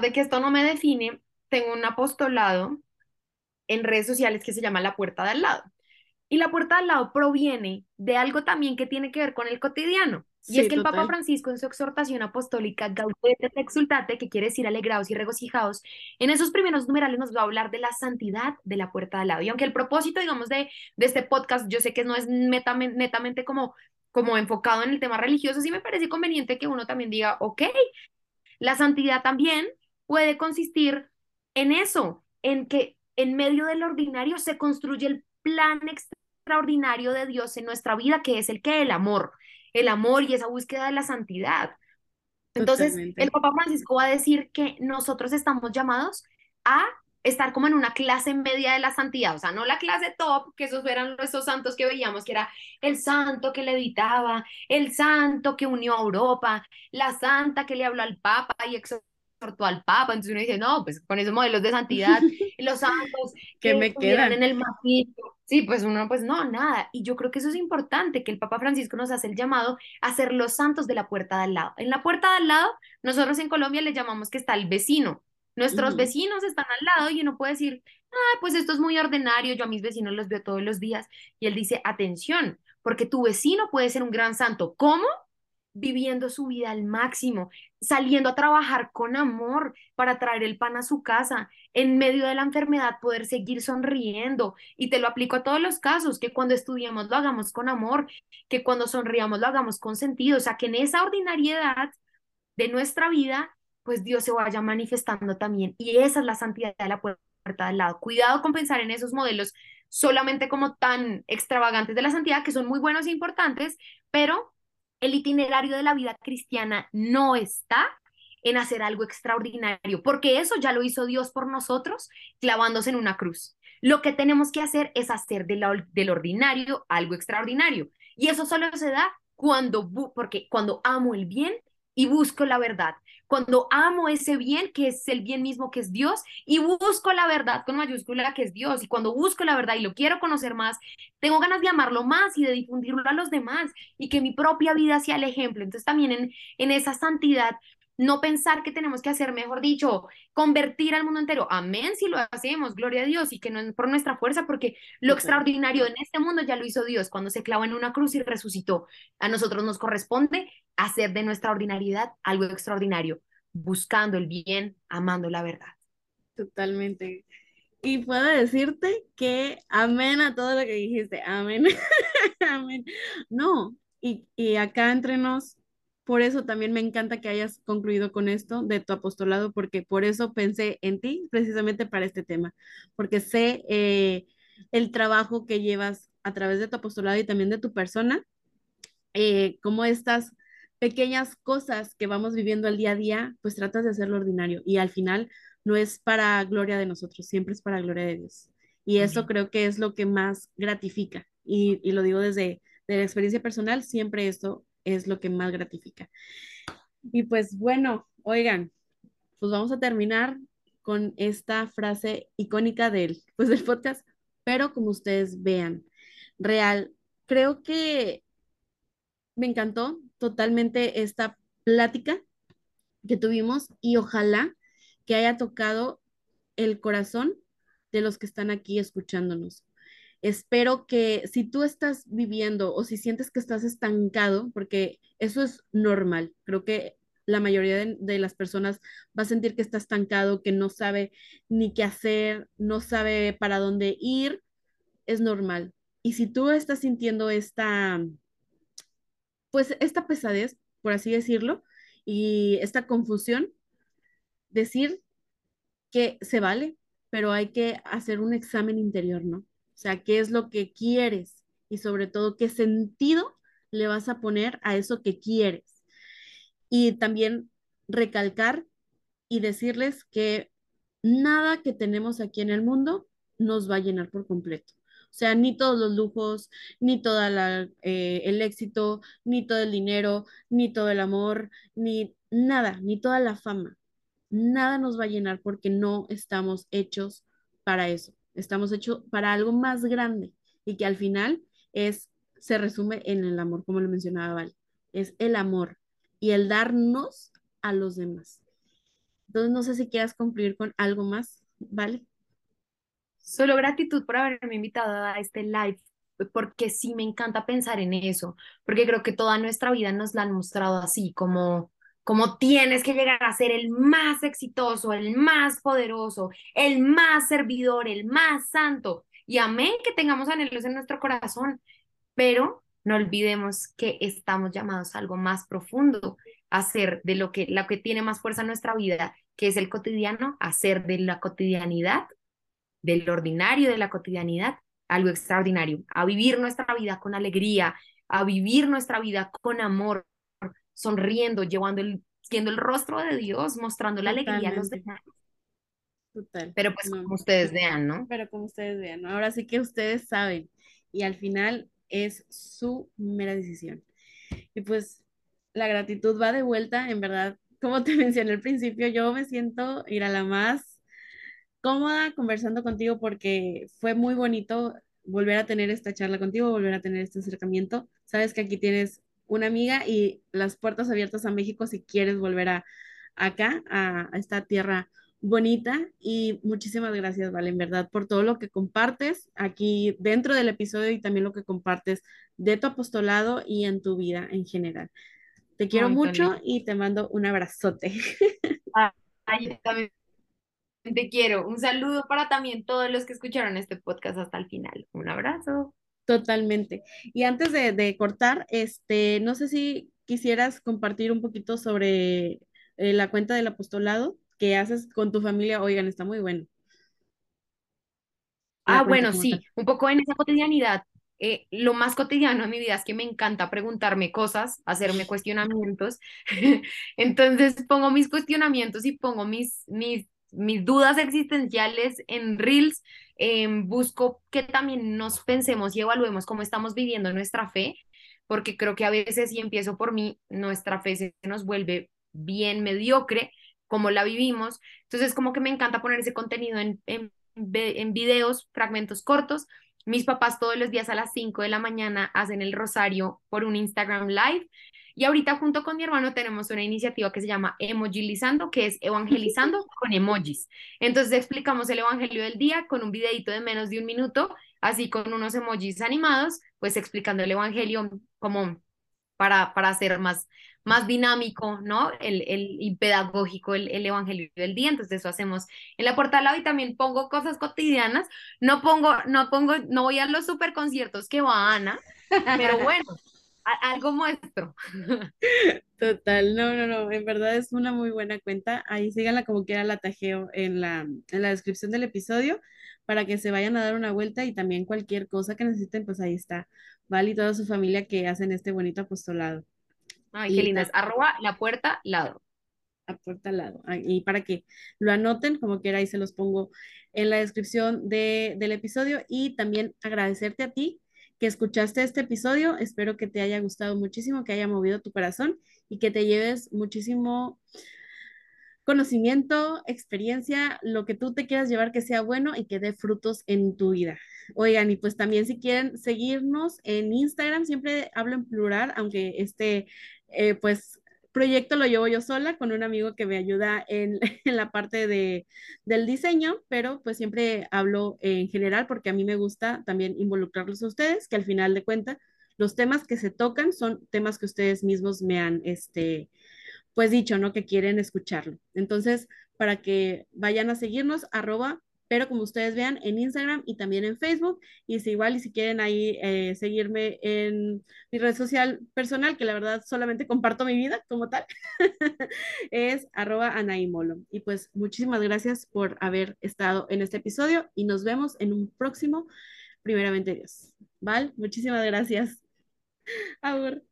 de que esto no me define, tengo un apostolado en redes sociales que se llama La Puerta de al lado. Y la puerta de al lado proviene de algo también que tiene que ver con el cotidiano. Y es que el Papa Francisco en su exhortación apostólica Gaudete Exultate, que quiere decir alegrados y regocijados, en esos primeros numerales nos va a hablar de la santidad de la puerta de al lado. Y aunque el propósito, digamos, de, de este podcast, yo sé que no es netamente como, como enfocado en el tema religioso, sí me parece conveniente que uno también diga, ok, la santidad también puede consistir en eso, en que en medio del ordinario se construye el plan extraordinario de Dios en nuestra vida, que es el que el amor, el amor y esa búsqueda de la santidad. Entonces, el Papa Francisco va a decir que nosotros estamos llamados a estar como en una clase media de la santidad, o sea, no la clase top, que esos eran esos santos que veíamos, que era el santo que levitaba, el santo que unió a Europa, la santa que le habló al Papa y exhortó al Papa, entonces uno dice, no, pues con esos modelos de santidad, los santos que, me quedan en el mapito, sí, pues uno, pues no, nada, y yo creo que eso es importante, que el Papa Francisco nos hace el llamado a ser los santos de la puerta de al lado. En la puerta de al lado, nosotros en Colombia le llamamos que está el vecino, Nuestros vecinos están al lado y uno puede decir, ah, pues esto es muy ordinario, yo a mis vecinos los veo todos los días. Y él dice, atención, porque tu vecino puede ser un gran santo. ¿Cómo? Viviendo su vida al máximo, saliendo a trabajar con amor para traer el pan a su casa, en medio de la enfermedad poder seguir sonriendo. Y te lo aplico a todos los casos, que cuando estudiamos lo hagamos con amor, que cuando sonriamos lo hagamos con sentido, o sea, que en esa ordinariedad de nuestra vida pues Dios se vaya manifestando también. Y esa es la santidad de la puerta del lado. Cuidado con pensar en esos modelos solamente como tan extravagantes de la santidad, que son muy buenos e importantes, pero el itinerario de la vida cristiana no está en hacer algo extraordinario, porque eso ya lo hizo Dios por nosotros clavándose en una cruz. Lo que tenemos que hacer es hacer del ordinario algo extraordinario. Y eso solo se da cuando, porque cuando amo el bien y busco la verdad cuando amo ese bien, que es el bien mismo que es Dios, y busco la verdad con mayúscula que es Dios, y cuando busco la verdad y lo quiero conocer más, tengo ganas de amarlo más y de difundirlo a los demás, y que mi propia vida sea el ejemplo. Entonces también en, en esa santidad no pensar que tenemos que hacer, mejor dicho, convertir al mundo entero. Amén si lo hacemos, gloria a Dios, y que no es por nuestra fuerza, porque lo extraordinario en este mundo ya lo hizo Dios cuando se clavó en una cruz y resucitó. A nosotros nos corresponde hacer de nuestra ordinariedad algo extraordinario, buscando el bien, amando la verdad. Totalmente. Y puedo decirte que amén a todo lo que dijiste, amén. amén. No, y, y acá entre nos, por eso también me encanta que hayas concluido con esto de tu apostolado, porque por eso pensé en ti precisamente para este tema, porque sé eh, el trabajo que llevas a través de tu apostolado y también de tu persona, eh, como estas pequeñas cosas que vamos viviendo al día a día, pues tratas de hacerlo ordinario y al final no es para gloria de nosotros, siempre es para gloria de Dios. Y eso creo que es lo que más gratifica. Y, y lo digo desde de la experiencia personal, siempre esto es lo que más gratifica. Y pues bueno, oigan, pues vamos a terminar con esta frase icónica del, pues del podcast, pero como ustedes vean, real, creo que me encantó totalmente esta plática que tuvimos y ojalá que haya tocado el corazón de los que están aquí escuchándonos. Espero que si tú estás viviendo o si sientes que estás estancado, porque eso es normal, creo que la mayoría de, las personas va a sentir que está estancado, que no sabe ni qué hacer, no sabe para dónde ir, es normal. Y si tú estás sintiendo esta, pues esta pesadez, por así decirlo, y esta confusión, decir que se vale, pero hay que hacer un examen interior, ¿no? O sea, ¿qué es lo que quieres? Y sobre todo, ¿qué sentido le vas a poner a eso que quieres? Y también recalcar y decirles que nada que tenemos aquí en el mundo nos va a llenar por completo. O sea, ni todos los lujos, ni todo eh, el éxito, ni todo el dinero, ni todo el amor, ni nada, ni toda la fama. Nada nos va a llenar porque no estamos hechos para eso. Estamos hechos para algo más grande y que al final es, se resume en el amor, como lo mencionaba Val. Es el amor y el darnos a los demás. Entonces, no sé si quieras cumplir con algo más, ¿vale? Solo gratitud por haberme invitado a este live, porque sí me encanta pensar en eso, porque creo que toda nuestra vida nos la han mostrado así, como, como tienes que llegar a ser el más exitoso, el más poderoso, el más servidor, el más santo. Y amén que tengamos anhelos en nuestro corazón, pero no olvidemos que estamos llamados a algo más profundo, a hacer de lo que, lo que tiene más fuerza en nuestra vida, que es el cotidiano, hacer de la cotidianidad del ordinario, de la cotidianidad, algo extraordinario, a vivir nuestra vida con alegría, a vivir nuestra vida con amor, sonriendo, llevando el, siendo el rostro de Dios, mostrando la alegría a los demás. Total. Pero pues como ustedes vean, ¿no? Pero como ustedes vean, ¿no? Ahora sí que ustedes saben y al final es su mera decisión. Y pues la gratitud va de vuelta, en verdad, como te mencioné al principio, yo me siento ir a la más cómoda conversando contigo porque fue muy bonito volver a tener esta charla contigo, volver a tener este acercamiento. Sabes que aquí tienes una amiga y las puertas abiertas a México si quieres volver a acá, a, esta tierra bonita. Y muchísimas gracias, Vale, en verdad, por todo lo que compartes aquí dentro del episodio y también lo que compartes de tu apostolado y en tu vida en general. Te quiero mucho y te mando un abrazote. Ay, también te quiero. Un saludo para también todos los que escucharon este podcast hasta el final. Un abrazo. Totalmente. Y antes de, cortar, este, no sé si quisieras compartir un poquito sobre eh, la cuenta del apostolado que haces con tu familia. Oigan, está muy bueno. ah, bueno, sí, un poco en esa cotidianidad. Eh, lo más cotidiano en mi vida es que me encanta preguntarme cosas, hacerme cuestionamientos. Entonces pongo mis cuestionamientos y pongo mis, mis mis dudas existenciales en Reels, em, busco que también nos pensemos y evaluemos cómo estamos viviendo nuestra fe, porque creo que a veces, y empiezo por mí, nuestra fe se nos vuelve bien mediocre, como la vivimos. Entonces, como que me encanta poner ese contenido en, en, en videos, fragmentos cortos. Mis papás todos los días a las 5 de la mañana hacen el rosario por un Instagram Live y ahorita junto con mi hermano tenemos una iniciativa que se llama Emojilizando, que es evangelizando con emojis. Entonces explicamos el evangelio del día con un videito de menos de un minuto, así con unos emojis animados, pues explicando el evangelio como para, para hacer más, más dinámico, ¿no? El, el, y pedagógico el, el, evangelio del día. Entonces eso hacemos en la puerta al lado y también pongo cosas cotidianas. No pongo, no pongo, no voy a los super conciertos que va Ana, pero bueno, algo muestro. Total, no, no, no, en verdad es una muy buena cuenta. Ahí síganla como quiera la tajeo en la, en la descripción del episodio para que se vayan a dar una vuelta y también cualquier cosa que necesiten, pues ahí está. Val y toda su familia que hacen este bonito apostolado. Ay, qué linda. Es arroba la puerta lado. La puerta lado. Y para que lo anoten, como quiera, ahí se los pongo en la descripción de, del episodio. Y también agradecerte a ti que escuchaste este episodio. Espero que te haya gustado muchísimo, que haya movido tu corazón y que te lleves muchísimo conocimiento, experiencia, lo que tú te quieras llevar que sea bueno y que dé frutos en tu vida. Oigan, y pues también si quieren seguirnos en Instagram, siempre hablo en plural, aunque este, eh, pues proyecto lo llevo yo sola con un amigo que me ayuda en, la parte de, del diseño, pero pues siempre hablo en general porque a mí me gusta también involucrarlos a ustedes, que al final de cuentas los temas que se tocan son temas que ustedes mismos me han, este, pues dicho, ¿no? Que quieren escucharlo. Entonces, para que vayan a seguirnos, arroba pero como ustedes vean en Instagram y también en Facebook, y si igual y si quieren ahí eh, seguirme en mi red social personal, que la verdad solamente comparto mi vida como tal, es arroba anaimolo. Y pues muchísimas gracias por haber estado en este episodio y nos vemos en un próximo, primeramente Dios. ¿Vale? Muchísimas gracias. Agur.